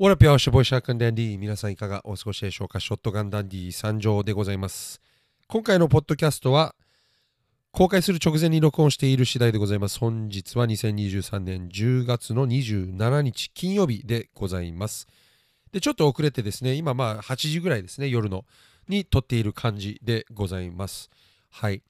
オラピアワシュボイショットガンダンディ皆さんいかがお過ごしでしょうか？ショットガンダンディ参上でございます。今回のポッドキャストは公開する直前に録音している次第でございます。本日は2023年10月の27日金曜日でございます。でちょっと遅れてですね今まあ8時ぐらいですね夜のに撮っている感じでございます。はい。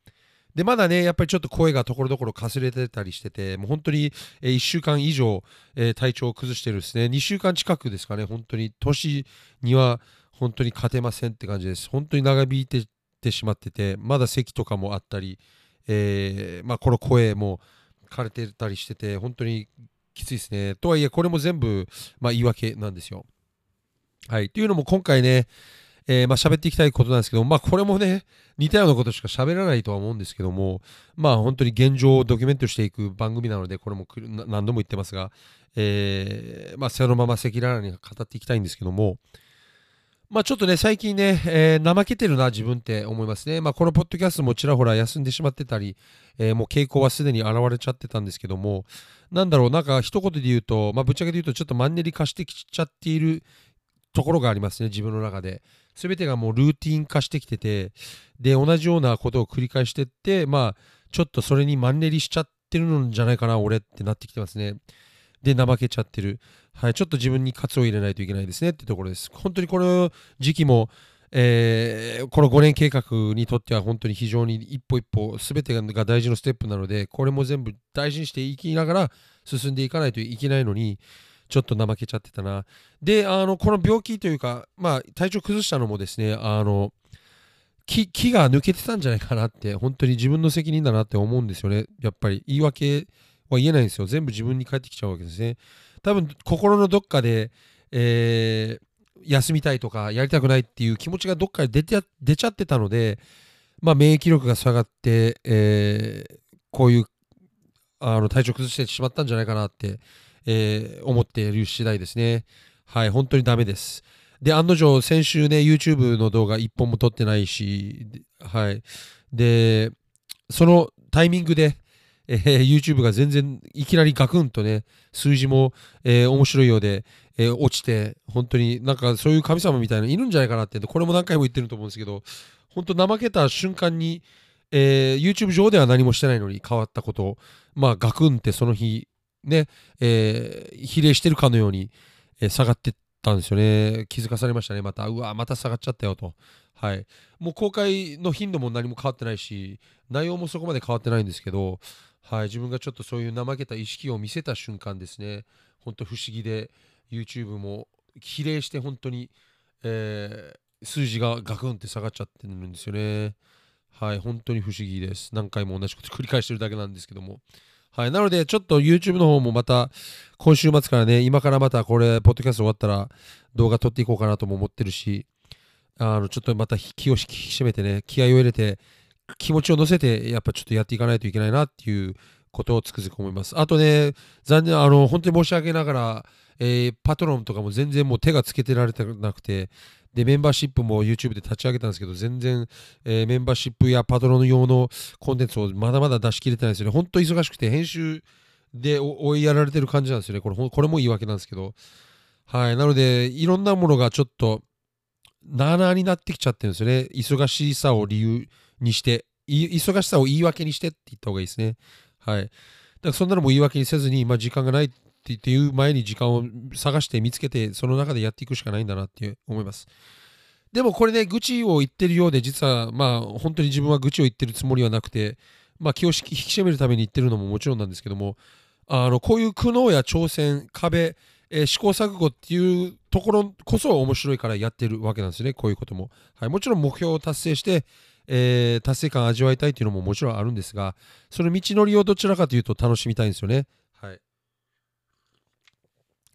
で、まだね、やっぱりちょっと声がところどころかすれてたりしてて、もう本当に1週間以上、えー、体調を崩してるですね、2週間近くですかね、本当に年には本当に勝てませんって感じです。本当に長引いててしまってて、まだ咳とかもあったり、えー、まあ、この声も枯れてたりしてて、本当にきついですね。とはいえ、これも全部、まあ、言い訳なんですよ。はい。というのも今回ね、えー、まあ喋っていきたいことなんですけど、まあこれもね、似たようなことしか喋らないとは思うんですけども、まあ本当に現状をドキュメントしていく番組なので、これも何度も言ってますが、えー、まあそのまま赤裸々に語っていきたいんですけども、まあちょっとね、最近ね、えー、怠けてるな、自分って思いますね。まあこのポッドキャストもちらほら休んでしまってたり、えー、もう傾向はすでに現れちゃってたんですけども、なんだろう、なんか一言で言うと、まあぶっちゃけて言うとちょっとマンネリ化してきちゃっているところがありますね、自分の中で。全てがもうルーティン化してきてて、で、同じようなことを繰り返してって、まあ、ちょっとそれにマンネリしちゃってるんじゃないかな、俺ってなってきてますね。で、怠けちゃってる。はい、ちょっと自分に喝を入れないといけないですねってところです。本当にこの時期も、えー、この5年計画にとっては本当に非常に一歩一歩全てが大事なステップなのでこれも全部大事にしていきながら進んでいかないといけないのにちょっと怠けちゃってたな。で、あの、この病気というか、まあ、体調崩したのもですね、あの、気気が抜けてたんじゃないかなって、本当に自分の責任だなって思うんですよね。やっぱり言い訳は言えないんですよ。全部自分に返ってきちゃうわけですね。多分、心のどっかで、えー、休みたいとか、やりたくないっていう気持ちがどっかで出出ちゃってたので、まあ、免疫力が下がって、えー、こういうあの体調崩してしまったんじゃないかなってえー、思っている次第ですね。はい、本当にダメです。で、案の定、先週ね、YouTube の動画1本も撮ってないし、はい。で、そのタイミングで、えー、YouTube が全然いきなりガクンとね、数字も、えー、面白いようで、えー、落ちて、本当になんかそういう神様みたいなのいるんじゃないかなって、これも何回も言ってると思うんですけど、本当怠けた瞬間に、えー、YouTube 上では何もしてないのに変わったこと、まあガクンってその日ね、えー、比例してるかのように、えー、下がってったんですよね。気づかされましたね。また、うわ、また下がっちゃったよと。はい。もう公開の頻度も何も変わってないし、内容もそこまで変わってないんですけど、はい、自分がちょっとそういう怠けた意識を見せた瞬間ですね、本当不思議で、YouTube も比例して本当に、えー、数字がガクンって下がっちゃってるんですよね。はい、本当に不思議です。何回も同じこと繰り返してるだけなんですけども。はい。なので、ちょっと YouTube の方もまた、今週末からね、今からまたこれ、ポッドキャスト終わったら動画撮っていこうかなとも思ってるし、あの、ちょっとまた気を引き締めてね、気合を入れて、気持ちを乗せて、やっぱちょっとやっていかないといけないなっていうことをつくづく思います。あとね、残念、あの、本当に申し訳ながら、えー、パトロンとかも全然もう手がつけてられてなくて、で、メンバーシップも YouTube で立ち上げたんですけど、全然、えー、メンバーシップやパトロン用のコンテンツをまだまだ出し切れてないですよね。本当忙しくて、編集で追いやられてる感じなんですよね。これこれも言い訳なんですけど。はい。なので、いろんなものがちょっと、なあなあになってきちゃってるんですよね。忙しさを理由にして、忙しさを言い訳にしてって言った方がいいですね。はい。だからそんなのも言い訳にせずに、まあ、時間がないっていう前に時間を探して見つけて、その中でやっていくしかないんだなって思います。でもこれね、愚痴を言ってるようで、実はまあ本当に自分は愚痴を言ってるつもりはなくて、まあ気を引き締めるために言ってるのももちろんなんですけども、あのこういう苦悩や挑戦、壁、えー、試行錯誤っていうところこそ面白いからやってるわけなんですね、こういうことも。はい、もちろん目標を達成して、えー、達成感を味わいたいっていうのももちろんあるんですが、その道のりをどちらかというと楽しみたいんですよね。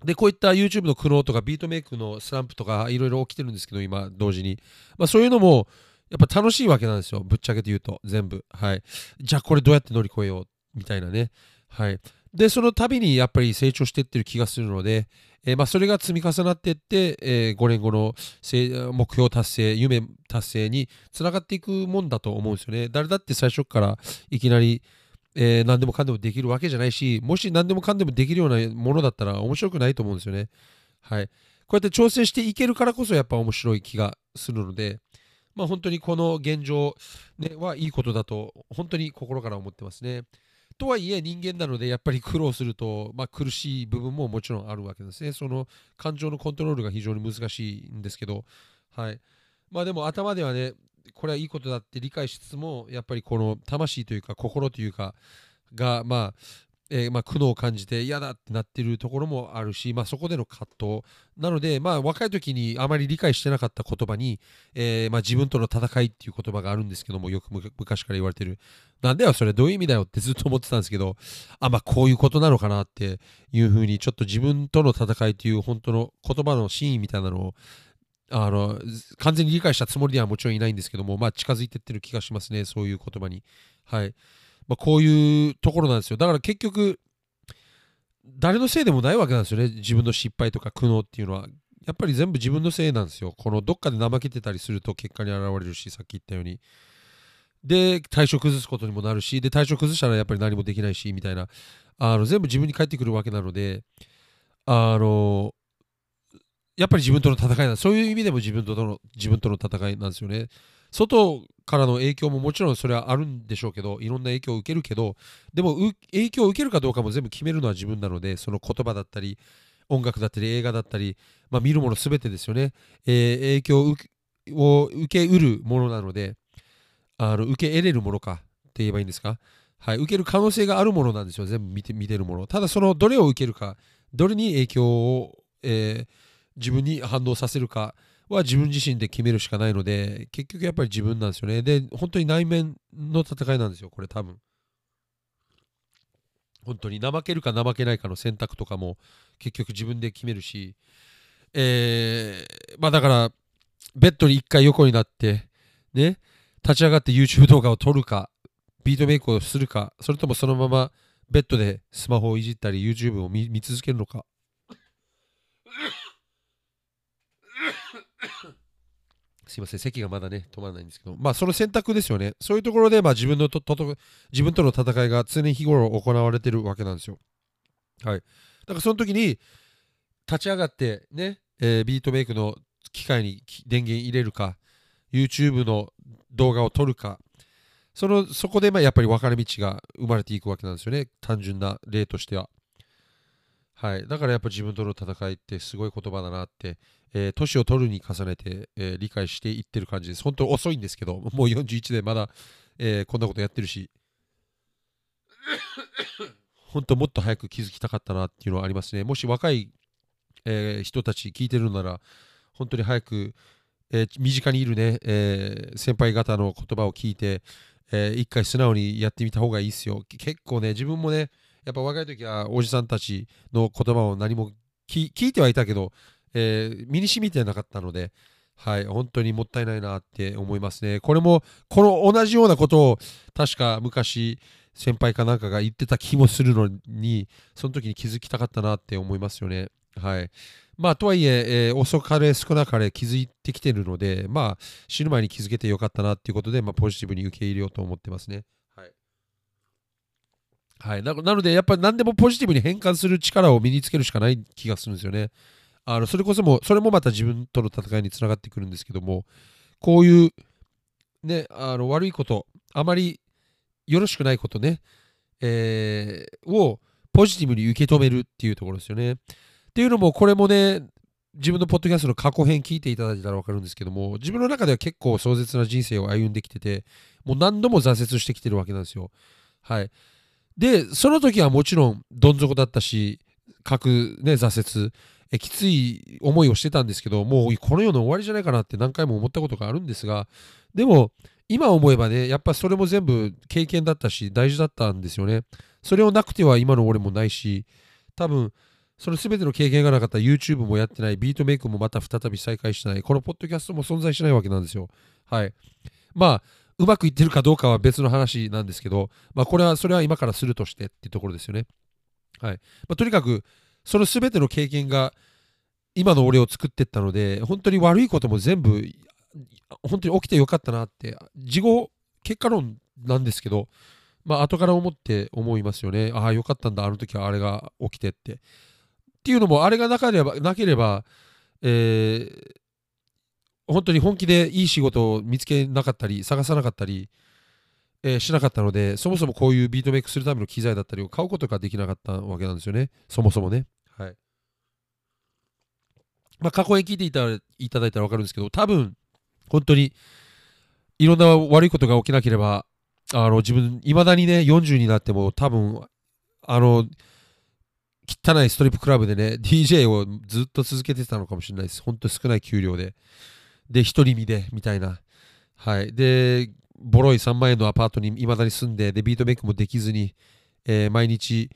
で、こういった YouTube の苦悩とかビートメイクのスランプとかいろいろ起きてるんですけど、今、同時に。まあ、そういうのも、やっぱ楽しいわけなんですよ。ぶっちゃけて言うと、全部。はい。じゃあ、これどうやって乗り越えよう？みたいなね。はい。で、その度にやっぱり成長していってる気がするので、えー、まあそれが積み重なっていって、えー、5年後の目標達成、夢達成につながっていくもんだと思うんですよね。誰だって最初からいきなりえー、何でもかんでもできるわけじゃないし、もし何でもかんでもできるようなものだったら面白くないと思うんですよね。はい。こうやって挑戦していけるからこそやっぱ面白い気がするので、まあ、本当にこの現状、ね、はいいことだと本当に心から思ってますね。とはいえ人間なのでやっぱり苦労すると、まあ、苦しい部分ももちろんあるわけですね。その感情のコントロールが非常に難しいんですけど、はい。まあでも頭ではね、これはいいことだって理解しつつも、やっぱりこの魂というか心というかが、まあ、えー、まあ、苦悩を感じて嫌だってなってるところもあるし、まあ、そこでの葛藤。なので、まあ、若い時にあまり理解してなかった言葉に、えー、まあ、自分との戦いっていう言葉があるんですけどもよく昔から言われてる。なんだよそれどういう意味だよってずっと思ってたんですけどあまあこういうことなのかなっていうふうにちょっと自分との戦いっていう本当の言葉の真意みたいなのをあの完全に理解したつもりではもちろんいないんですけども、まあ、近づいてってる気がしますねそういう言葉に。はいまあ、こういうところなんですよ。だから結局、誰のせいでもないわけなんですよね。自分の失敗とか苦悩っていうのは。やっぱり全部自分のせいなんですよ。このどっかで怠けてたりすると結果に現れるし、さっき言ったように。で、対象崩すことにもなるし、で、対象崩したらやっぱり何もできないし、みたいな。あの全部自分に返ってくるわけなので、あの、やっぱり自分との戦いなんそういう意味でも自分との自分との戦いなんですよね。外からの影響ももちろんそれはあるんでしょうけどいろんな影響を受けるけどでも影響を受けるかどうかも全部決めるのは自分なのでその言葉だったり音楽だったり映画だったり、まあ、見るもの全てですよね、えー、影響を受けうるものなのであの受け得れるものかって言えばいいんですか、はい、受ける可能性があるものなんですよ。全部見て見てるもの。ただそのどれを受けるかどれに影響を、えー、自分に反応させるかは自分自身で決めるしかないので、結局やっぱり自分なんですよね。で、本当に内面の戦いなんですよ、これ多分。本当に怠けるか怠けないかの選択とかも結局自分で決めるし、えー、まあだから、ベッドに一回横になって、ね、立ち上がって YouTube 動画を撮るか、ビートメイクをするか、それともそのままベッドでスマホをいじったり YouTube を見続けるのか。すいません、席がまだね、止まらないんですけど、まあ、その選択ですよね。そういうところで、まあ、自分のとと自分との戦いが常日頃行われてるわけなんですよ。はい。だから、その時に、立ち上がってね、えー、ビートメイクの機械に電源入れるか、YouTube の動画を撮るか、そのそこでまあやっぱり分かれ道が生まれていくわけなんですよね、単純な例としては。はい、だからやっぱ自分との戦いってすごい言葉だなって、えー、年を取るに重ねて、えー、理解していってる感じです。本当遅いんですけど、もう41でまだ、えー、こんなことやってるし、本当もっと早く気づきたかったなっていうのはありますね。もし若い、え人たち聞いてるなら、本当に早く、え身近にいるね、え先輩方の言葉を聞いて、え一回素直にやってみた方がいいですよ。結構ね、自分もね、やっぱ若い時はおじさんたちの言葉を何も聞いてはいたけど、えー、身に染みてなかったので、はい、本当にもったいないなって思いますね。これも、この同じようなことを、確か昔、先輩かなんかが言ってた気もするのに、その時に気づきたかったなって思いますよね。はい。まあ、とはいええー、遅かれ少なかれ気づいてきてるので、まあ、死ぬ前に気づけてよかったなっていうことで、まあ、ポジティブに受け入れようと思ってますね。はい。なので、やっぱり何でもポジティブに変換する力を身につけるしかない気がするんですよね。あのそれこそも、それもまた自分との戦いにつながってくるんですけども、こういう、ね、あの悪いこと、あまりよろしくないことね、えー、をポジティブに受け止めるっていうところですよね。っていうのも、これもね、自分のポッドキャストの過去編聞いていただいたら分かるんですけども、自分の中では結構壮絶な人生を歩んできてて、もう何度も挫折してきてるわけなんですよ。はい。で、その時はもちろんどん底だったし、各ね、挫折、えきつい思いをしてたんですけど、もうこの世の終わりじゃないかなって何回も思ったことがあるんですが、でも、今思えばね、やっぱそれも全部経験だったし、大事だったんですよね。それをなくては今の俺もないし、多分、その全ての経験がなかったら YouTube もやってない、ビートメイクもまた再び再開してない、このポッドキャストも存在しないわけなんですよ。はい。まあ、うまくいってるかどうかは別の話なんですけど、まあ、これは、それは今からするとしてっていうところですよね。はい。まあ、とにかく、その全ての経験が今の俺を作ってったので、本当に悪いことも全部、本当に起きてよかったなって、事後、結果論なんですけど、まあ、後から思って思いますよね。ああ、よかったんだ、あの時はあれが起きてって。っていうのも、あれがなければ、なければえー本当に本気でいい仕事を見つけなかったり、探さなかったり、えーしなかったので、そもそもこういうビートメイクするための機材だったりを買うことができなかったわけなんですよね。そもそもね。はい。まあ、過去へ聞いていたいただいたら分かるんですけど、多分、本当に、いろんな悪いことが起きなければ、あの、自分、いまだにね、40になっても、多分、あの、汚いストリップクラブでね、DJ をずっと続けてたのかもしれないです。本当少ない給料で。で、一人身で、みたいな。はい。で、ボロい3万円のアパートにいまだに住んで、で、ビートメイクもできずに、えー毎日、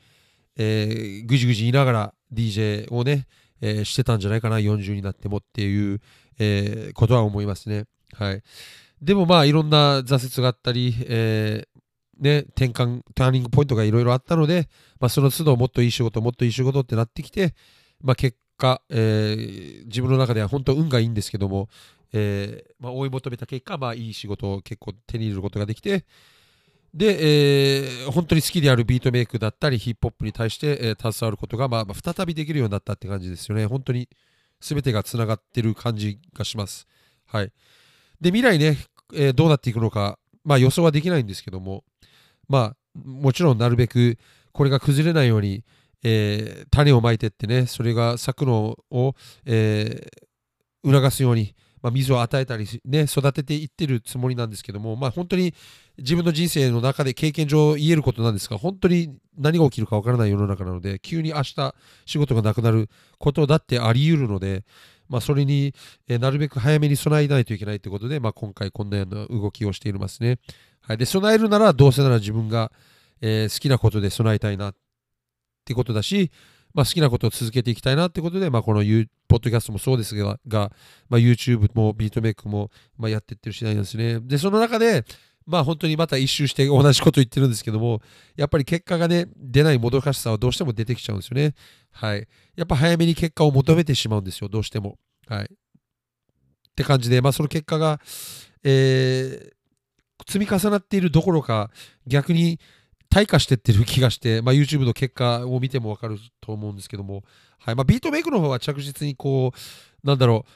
えーぐじぐじ言いながら DJ をね、えーしてたんじゃないかな、40になってもっていう、えーことは思いますね。はい。でもまあ、いろんな挫折があったり、えーね、転換、ターニングポイントがいろいろあったので、まあ、その都度もっといい仕事、もっといい仕事ってなってきて、まあ、結果、えー自分の中では本当運がいいんですけども、えーまあ、追い求めた結果、まあ、いい仕事を結構手に入れることができて、で、えー本当に好きであるビートメイクだったり、ヒップホップに対して、えー携わることが、まあ、まあ再びできるようになったって感じですよね。本当に全てがつながってる感じがします。はい。で、未来ね、えーどうなっていくのか、まあ予想はできないんですけども、まあ、もちろんなるべくこれが崩れないように、えー種をまいてってね、それが咲くのを、えー促すように、まあ、水を与えたり、ね、育てていってるつもりなんですけども、まあ、本当に自分の人生の中で経験上言えることなんですが、本当に何が起きるかわからない世の中なので、急に明日仕事がなくなることだってあり得るので、まあ、それに、えなるべく早めに備えないといけないということで、まあ、今回こんなような動きをしていますね。はい、で備えるならどうせなら自分が、えー好きなことで備えたいなってことだし、まあ、好きなことを続けていきたいなってことで、まあ、このユーポッドキャストもそうですが、がまあ、YouTube もビートメイクも、まあ、やってってる次第なんですね。で、その中で、まあ本当にまた一周して同じこと言ってるんですけども、やっぱり結果がね、出ないもどかしさはどうしても出てきちゃうんですよね。はい。やっぱ早めに結果を求めてしまうんですよ、どうしても。はい。って感じで、まあその結果が、えー積み重なっているどころか、逆に退化してってる気がして、まあ、YouTube の結果を見ても分かると思うんですけども、はいまあ、ビートメイクの方は着実にこう、なんだろう、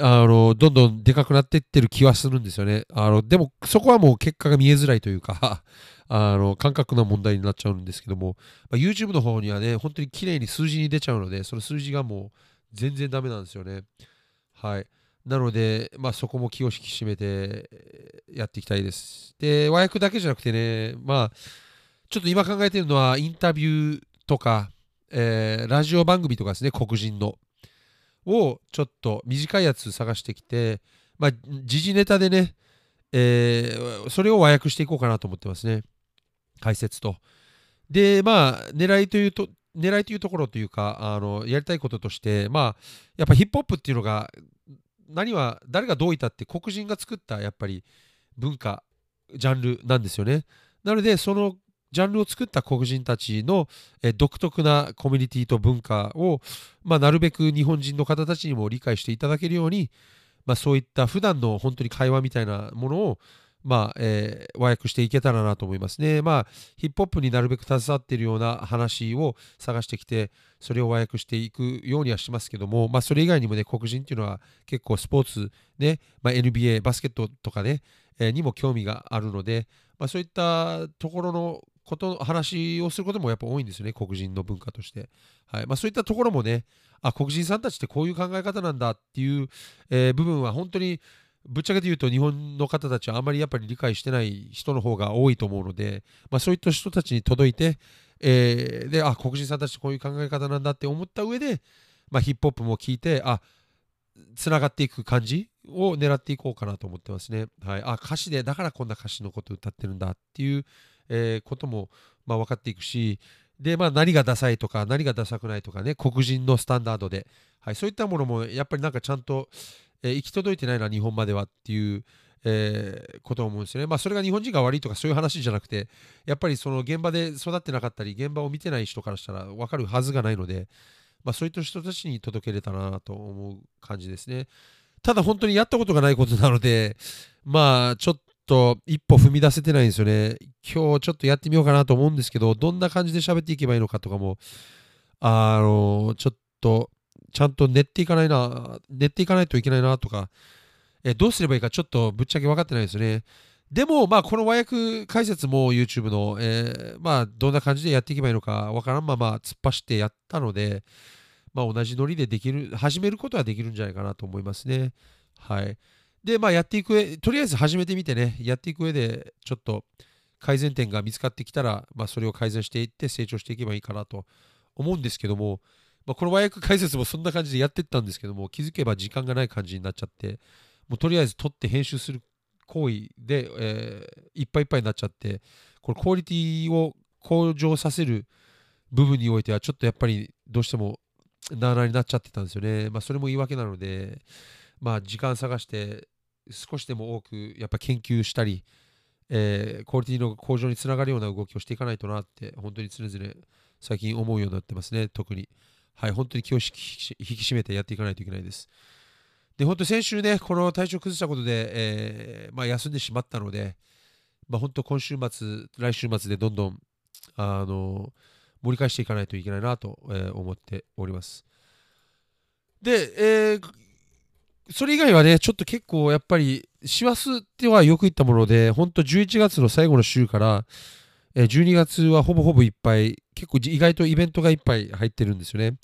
あのどんどんでかくなってってる気はするんですよね。あのでも、そこはもう結果が見えづらいというか、あの感覚な問題になっちゃうんですけども、まあ、YouTube の方にはね、本当に綺麗に数字に出ちゃうので、その数字がもう全然ダメなんですよね。はい。なので、まあ、そこも気を引き締めてやっていきたいです。で、和訳だけじゃなくてね、まあ、ちょっと今考えてるのは、インタビューとか、えーラジオ番組とかですね、黒人の。をちょっと短いやつ探してきて、まあ、時事ネタでね、えーそれを和訳していこうかなと思ってますね。解説と。で、まあ、狙いというと、狙いというところというか、あのやりたいこととして、まあ、やっぱヒップホップっていうのが、何は、誰がどういたって黒人が作ったやっぱり文化、ジャンルなんですよね。なので、そのジャンルを作った黒人たちのえ独特なコミュニティと文化を、まあ、なるべく日本人の方たちにも理解していただけるように、まあ、そういった普段の本当に会話みたいなものを、まあえー和訳していけたらなと思いますね。まあ、ヒップホップになるべく携わっているような話を探してきて、それを和訳していくようにはしますけども、まあ、それ以外にもね、黒人っていうのは結構スポーツ、ね、まあ、NBA、バスケットとかね、えーにも興味があるので、まあ、そういったところのこと話をすることもやっぱ多いんですよね、黒人の文化として。はいまあ、そういったところもね、あ黒人さんたちってこういう考え方なんだっていう、えー部分は本当にぶっちゃけて言うと日本の方たちはあまりやっぱり理解してない人の方が多いと思うので、まあ、そういった人たちに届いて、えーであ黒人さんたちこういう考え方なんだって思った上で、まあ、ヒップホップも聞いてあつながっていく感じを狙っていこうかなと思ってますね。はい、あ歌詞でだからこんな歌詞のこと歌ってるんだっていう、えーことも、まあ、分かっていくしで、まあ、何がダサいとか何がダサくないとかね黒人のスタンダードで、はい、そういったものもやっぱりなんかちゃんと、えー行き届いてないな日本まではっていう、えーことを思うんですよね。まあそれが日本人が悪いとかそういう話じゃなくてやっぱりその現場で育ってなかったり現場を見てない人からしたら分かるはずがないので、まあ、そういった人たちに届けれたなと思う感じですね。ただ本当にやったことがないことなのでまあちょっとと一歩踏み出せてないんですよね。今日ちょっとやってみようかなと思うんですけどどんな感じで喋っていけばいいのかとかもあのちょっとちゃんと練っていかないな、練っていかないといけないなとか、えどうすればいいかちょっとぶっちゃけ分かってないですよね。でも、まあ、この和訳解説も YouTube の、えー、まあ、どんな感じでやっていけばいいのかわからんまま突っ走ってやったので、まあ、同じノリでできる、始めることはできるんじゃないかなと思いますね。はい。で、まあ、やっていく上、とりあえず始めてみてね、やっていく上で、ちょっと改善点が見つかってきたら、まあ、それを改善していって成長していけばいいかなと思うんですけども、まあ、この和訳解説もそんな感じでやってったんですけども、気づけば時間がない感じになっちゃって、もうとりあえず撮って編集する行為で、えー、いっぱいいっぱいになっちゃって、これクオリティを向上させる部分においては、ちょっとやっぱりどうしてもなあなあになっちゃってたんですよね。まあ、それも言い訳なので、まあ、時間探して少しでも多くやっぱ研究したり、えー、クオリティの向上につながるような動きをしていかないとなって、本当に常々最近思うようになってますね、特に。はい、本当に気を引き締めてやっていかないといけないです。で、本当先週ね、この体調崩したことで、えー、まあ、休んでしまったので、まあ、本当今週末、来週末でどんどん、あの、盛り返していかないといけないなと、えー、思っております。で、えー、それ以外はね、ちょっと結構やっぱり、師走ってはよく言ったもので、本当11月の最後の週から、え、12月はほぼほぼいっぱい、結構意外とイベントがいっぱい入ってるんですよね。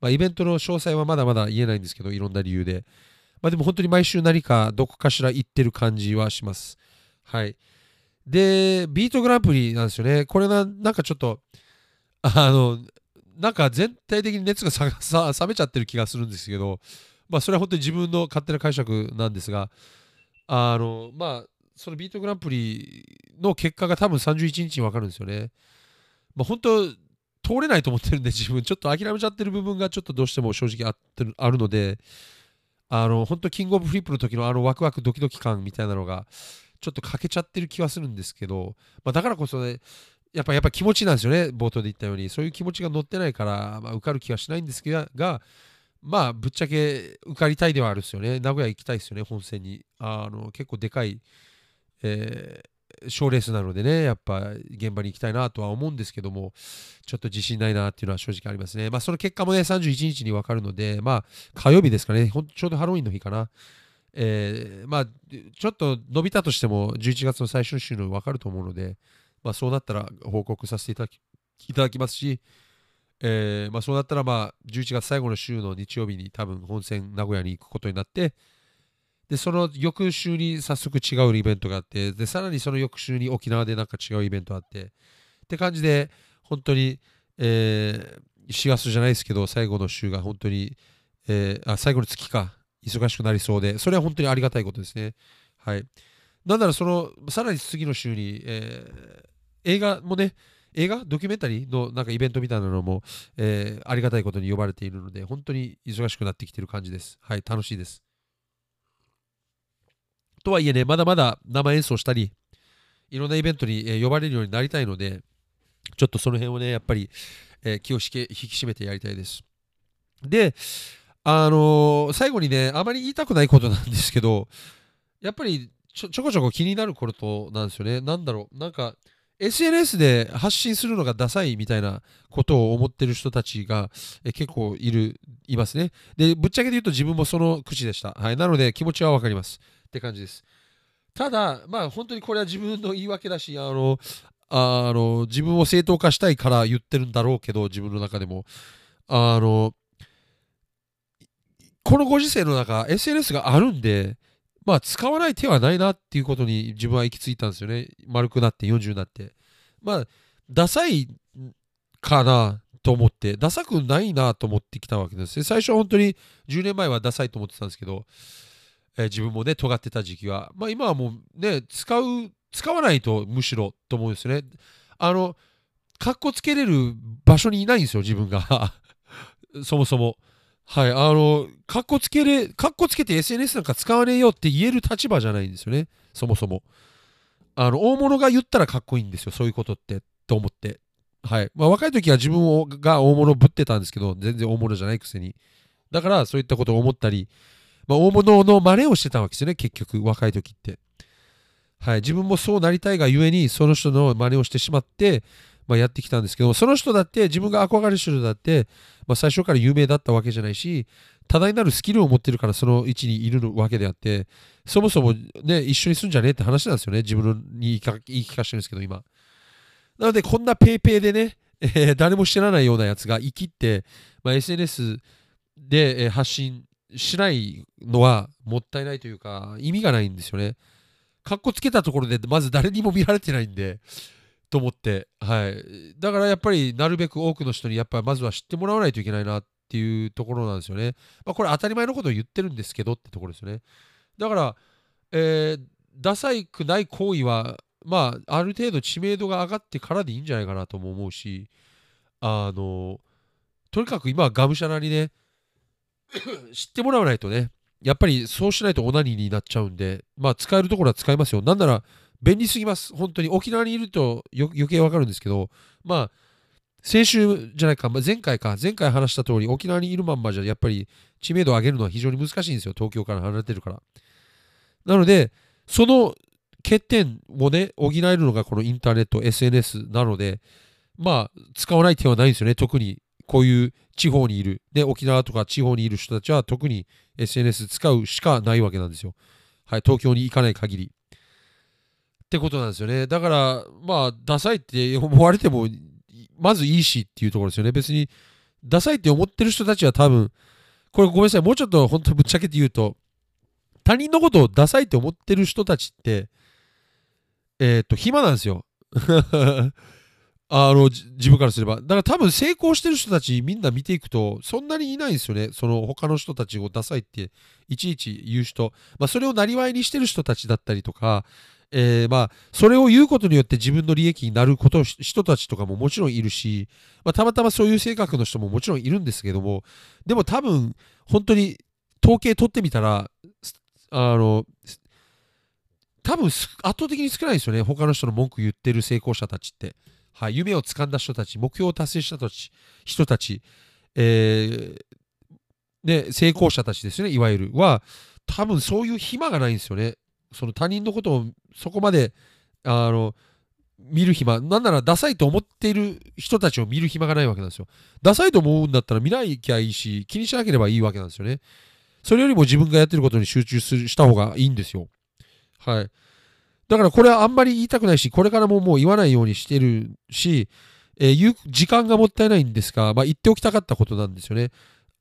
まあ、イベントの詳細はまだまだ言えないんですけど、いろんな理由で。まあでも本当に毎週何かどこかしら行ってる感じはします。はい。で、ビートグランプリなんですよね。これな、なんかちょっと、あの、なんか全体的に熱が冷めちゃってる気がするんですけど、まあそれは本当に自分の勝手な解釈なんですが、あの、まあ、そのビートグランプリの結果が多分31日に分かるんですよね。まあ本当、通れないと思ってるんで、自分ちょっと諦めちゃってる部分がちょっとどうしても正直あってるあるので、あの、本当キングオブフリップの時のあのワクワクドキドキ感みたいなのが、ちょっと欠けちゃってる気はするんですけど、まあ、だからこそね、やっぱやっぱ気持ちなんですよね、冒頭で言ったように。そういう気持ちが乗ってないから、まあ、受かる気はしないんですが、まあ、ぶっちゃけ受かりたいではあるですよね。名古屋行きたいですよね、本戦に。あの結構でかい、え賞レースなのでね、やっぱ現場に行きたいなとは思うんですけども、ちょっと自信ないなっていうのは正直ありますね。まあ、その結果もね、31日に分かるので、まあ、火曜日ですかね、ほんちょうどハロウィンの日かな。えー、まあ、ちょっと伸びたとしても、11月の最終週の分かると思うので、まあ、そうなったら報告させていただきいただきますし、えーまあ、そうなったら、まあ、11月最後の週の日曜日に多分本戦名古屋に行くことになって、で、その翌週に早速違うイベントがあって、で、さらにその翌週に沖縄でなんか違うイベントあって、って感じで、本当に、えー、4月じゃないですけど、最後の週が本当に、えー、あ、最後の月か、忙しくなりそうで、それは本当にありがたいことですね。はい。なんならその、さらに次の週に、えー、映画もね、映画ドキュメンタリーのなんかイベントみたいなのも、えー、ありがたいことに呼ばれているので、本当に忙しくなってきている感じです。はい、楽しいです。とはいえね、まだまだ生演奏したり、いろんなイベントにえ、呼ばれるようになりたいので、ちょっとその辺をね、やっぱり、えー、気を引き締めてやりたいです。で、あのー、最後にね、あまり言いたくないことなんですけど、やっぱりちょちょこちょこ気になることなんですよね。なんだろう、なんか、SNS で発信するのがダサいみたいなことを思ってる人たちが結構いる、いますね。で、ぶっちゃけで言うと自分もその口でした。はい。なので気持ちはわかります。って感じです。ただ、まあ本当にこれは自分の言い訳だし、あの、あの自分を正当化したいから言ってるんだろうけど、自分の中でも。あの、このご時世の中、SNS があるんで、まあ使わない手はないなっていうことに自分は行き着いたんですよね。丸くなって、40になって。まあ、ダサいかなと思って、ダサくないなと思ってきたわけですね。最初は本当に10年前はダサいと思ってたんですけど、えー、自分もね、尖ってた時期は。まあ今はもうね、使う、使わないとむしろと思うんですよね。あの、かっこつけれる場所にいないんですよ、自分が。そもそも。はい、あの、かっこつけれ、かっこつけて SNS なんか使わねえよって言える立場じゃないんですよね、そもそも。あの、大物が言ったらかっこいいんですよ、そういうことって、と思って。はい。まあ、若い時は自分をが大物ぶってたんですけど、全然大物じゃないくせに。だから、そういったことを思ったり、まあ、大物の真似をしてたわけですよね、結局、若い時って。はい、自分もそうなりたいがゆえに、その人の真似をしてしまって、まあ、やってきたんですけどその人だって自分が憧れる人だって、まあ、最初から有名だったわけじゃないし多大なるスキルを持ってるからその位置にいるわけであってそもそもね一緒にすんじゃねえって話なんですよね自分に言い聞かせてるんですけど今なのでこんなペイペイでね、えー、誰も知らないようなやつが生きって、まあ、SNS で発信しないのはもったいないというか意味がないんですよね。かっこつけたところでまず誰にも見られてないんでと思ってはいだからやっぱりなるべく多くの人にやっぱりまずは知ってもらわないといけないなっていうところなんですよね。まあ、これ当たり前のことを言ってるんですけどってところですよね。だから、えー、ダサいくない行為はまあある程度知名度が上がってからでいいんじゃないかなとも思うしあのとにかく今はがむしゃらにね 知ってもらわないとねやっぱりそうしないとオナニーになっちゃうんで、まあ使えるところは使いますよ。なんなら便利すぎます。本当に沖縄にいると余計わかるんですけど、まあ先週じゃないか、まあ、前回か、前回話した通り、沖縄にいるまんまじゃやっぱり知名度を上げるのは非常に難しいんですよ。東京から離れてるから。なので、その欠点をね、補えるのがこのインターネット、SNS なので、まあ、使わない手はないんですよね。特にこういう地方にいる、で、沖縄とか地方にいる人たちは特に SNS 使うしかないわけなんですよ。はい、東京に行かない限り。ってことなんですよね。だから、まあ、ダサいって思われても、まずいいしっていうところですよね。別に、ダサいって思ってる人たちは多分、これごめんなさい、もうちょっと本当ぶっちゃけて言うと、他人のことをダサいって思ってる人たちって、えっ、と、暇なんですよ。あの自分からすれば。だから多分成功してる人たちみんな見ていくとそんなにいないんですよね。その他の人たちをダサいっていちいち言う人。まあそれをなりわいにしてる人たちだったりとか、えー、まあそれを言うことによって自分の利益になること人たちとかももちろんいるし、まあ、たまたまそういう性格の人ももちろんいるんですけども、でも多分本当に統計取ってみたら、あの、多分圧倒的に少ないですよね。他の人の文句言ってる成功者たちって。はい、夢をつかんだ人たち、目標を達成した人たち、えーね、成功者たちですね、いわゆる、は、多分そういう暇がないんですよね。その他人のことをそこまで、あの、見る暇、なんならダサいと思っている人たちを見る暇がないわけなんですよ。ダサいと思うんだったら見ないきゃいいし、気にしなければいいわけなんですよね。それよりも自分がやってることに集中するした方がいいんですよ。はい。だからこれはあんまり言いたくないし、これからももう言わないようにしてるし、えー、時間がもったいないんですが、まあ、言っておきたかったことなんですよね。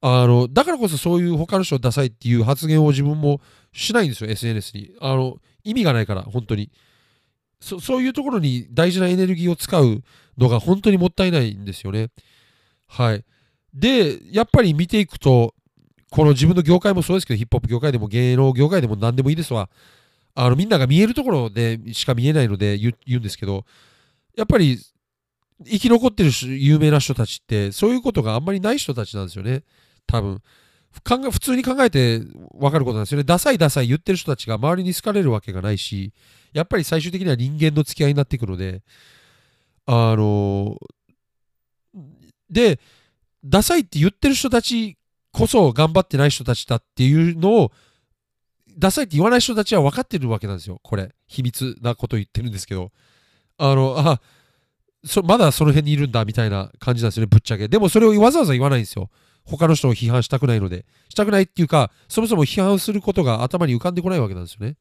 あの、だからこそそういう他の人をダサいっていう発言を自分もしないんですよ、SNS に。あの、意味がないから、本当に。そそういうところに大事なエネルギーを使うのが本当にもったいないんですよね。はい。で、やっぱり見ていくと、この自分の業界もそうですけど、ヒップホップ業界でも芸能業界でも何でもいいですわ。あのみんなが見えるところでしか見えないので言うんですけど、やっぱり生き残ってる有名な人たちって、そういうことがあんまりない人たちなんですよね。多分。考え普通に考えて分かることなんですよね。ダサいダサい言ってる人たちが周りに好かれるわけがないし、やっぱり最終的には人間の付き合いになっていくので、あので、ダサいって言ってる人たちこそ頑張ってない人たちだっていうのをダサいって言わない人たちは分かってるわけなんですよ。これ。秘密なこと言ってるんですけど。あの、あ、そまだその辺にいるんだみたいな感じなんですよね、ぶっちゃけ。でもそれをわざわざ言わないんですよ。他の人を批判したくないので。したくないっていうか、そもそも批判することが頭に浮かんでこないわけなんですよね。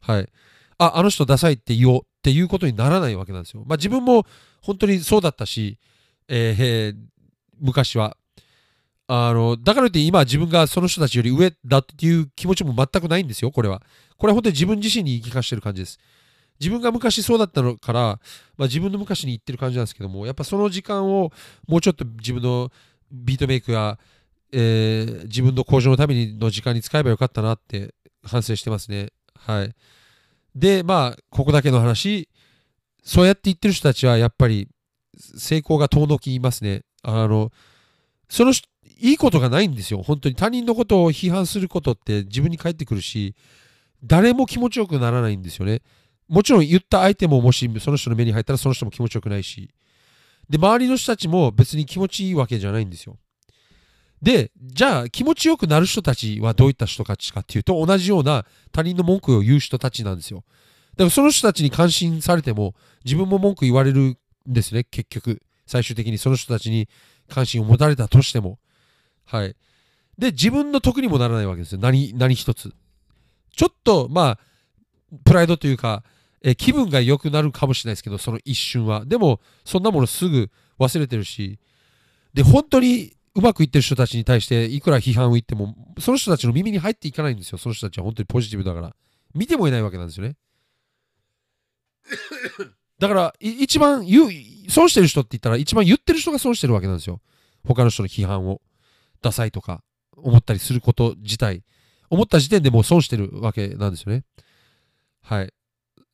はい。あ、あの人ダサいって言おうっていうことにならないわけなんですよ。まあ自分も本当にそうだったし、えー、昔は。あの、だからといって今自分がその人たちより上だっていう気持ちも全くないんですよ、これは。これは本当に自分自身に言い聞かせてる感じです。自分が昔そうだったのから、まあ、自分の昔に言ってる感じなんですけども、やっぱその時間をもうちょっと自分のビートメイクや、えー、自分の向上のためにの時間に使えばよかったなって反省してますね。はい。で、まあ、ここだけの話、そうやって言ってる人たちはやっぱり成功が遠のきますね。あの、そのいいことがないんですよ。本当に他人のことを批判することって自分に返ってくるし、誰も気持ちよくならないんですよね。もちろん言った相手ももしその人の目に入ったらその人も気持ちよくないし。で、周りの人たちも別に気持ちいいわけじゃないんですよ。で、じゃあ気持ちよくなる人たちはどういった人たちかっていうと、同じような他人の文句を言う人たちなんですよ。だからその人たちに関心されても、自分も文句言われるんですね、結局。最終的にその人たちに関心を持たれたとしても。はい。で、自分の得にもならないわけですよ。何、何一つ。ちょっと、まあ、プライドというか、え気分が良くなるかもしれないですけど、その一瞬は。でも、そんなものすぐ忘れてるし、で、本当にうまくいってる人たちに対して、いくら批判を言っても、その人たちの耳に入っていかないんですよ。その人たちは本当にポジティブだから。見てもいないわけなんですよね。だから、一番、損してる人って言ったら、一番言ってる人が損してるわけなんですよ。他の人の批判を。ダサいとか、思ったりすること自体。思った時点でもう損してるわけなんですよね。はい。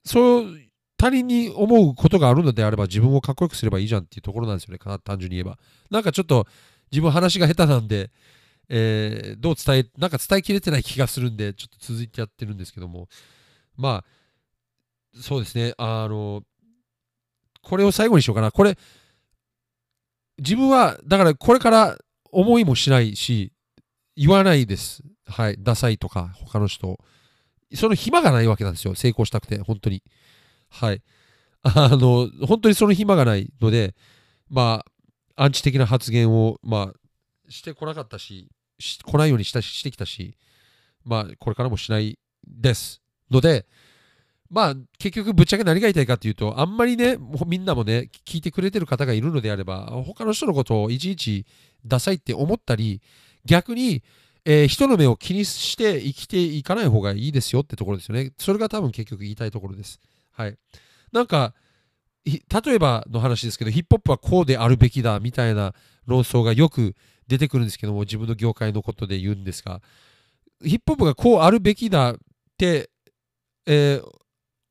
そう、他人に思うことがあるのであれば自分をかっこよくすればいいじゃんっていうところなんですよね。単純に言えば。なんかちょっと自分話が下手なんで、えー、どう伝え、なんか伝えきれてない気がするんで、ちょっと続いてやってるんですけども。まあ、そうですね。あの、これを最後にしようかな。これ、自分は、だからこれから思いもしないし、言わないです。はい。ダサいとか、他の人。その暇がないわけなんですよ。成功したくて、本当に。はい。あの、本当にその暇がないので、まあ、アンチ的な発言を、まあ、してこなかったし、し来ないようにしたし、してきたし、まあ、これからもしないです。ので、まあ、結局、ぶっちゃけ何が言いたいかっていうと、あんまりね、みんなもね、聞いてくれてる方がいるのであれば、他の人のことをいちいちダサいって思ったり、逆に、えー、人の目を気にして生きていかない方がいいですよってところですよね。それが多分結局言いたいところです。はい。なんか、例えばの話ですけど、ヒップホップはこうであるべきだみたいな論争がよく出てくるんですけども、自分の業界のことで言うんですが、ヒップホップがこうあるべきだって、えー、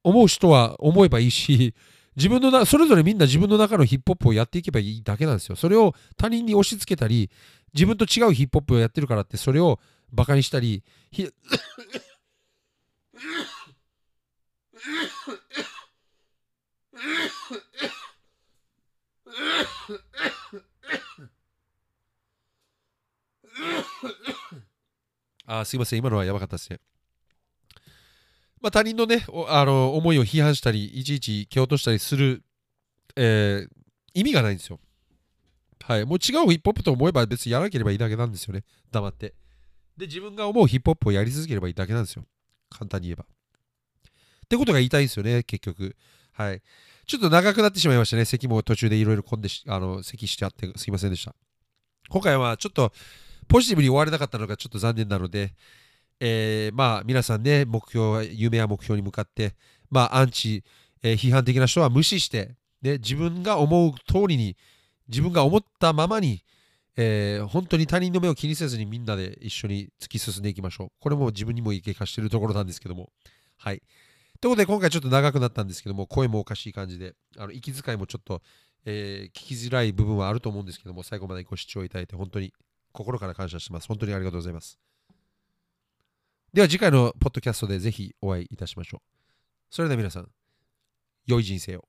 思う人は思えばいいし、自分のな、それぞれみんな自分の中のヒップホップをやっていけばいいだけなんですよ。それを他人に押し付けたり、自分と違うヒップホップをやってるからって、それをバカにしたり、あすいません、今のはやばかったですね。まあ、他人のね、あの思いを批判したり、いちいち蹴落としたりする、えー、意味がないんですよ。はい。もう違うヒップホップと思えば別にやらなければいいだけなんですよね。黙って。で、自分が思うヒップホップをやり続ければいいだけなんですよ。簡単に言えば。ってことが言いたいんですよね、結局。はい。ちょっと長くなってしまいましたね。席も途中でいろいろ混んであの、席してあってすいませんでした。今回はちょっとポジティブに終われなかったのがちょっと残念なので、えー、まあ皆さんね、目標、夢や目標に向かって、まあアンチ、えー、批判的な人は無視して、ね、自分が思う通りに、自分が思ったままに、えー、本当に他人の目を気にせずにみんなで一緒に突き進んでいきましょう。これも自分にも言い聞かしてるところなんですけども。はい。ということで今回ちょっと長くなったんですけども、声もおかしい感じで、あの息遣いもちょっと、えー、聞きづらい部分はあると思うんですけども、最後までご視聴いただいて本当に心から感謝してます。本当にありがとうございます。では次回のポッドキャストでぜひお会いいたしましょう。それでは皆さん、良い人生を。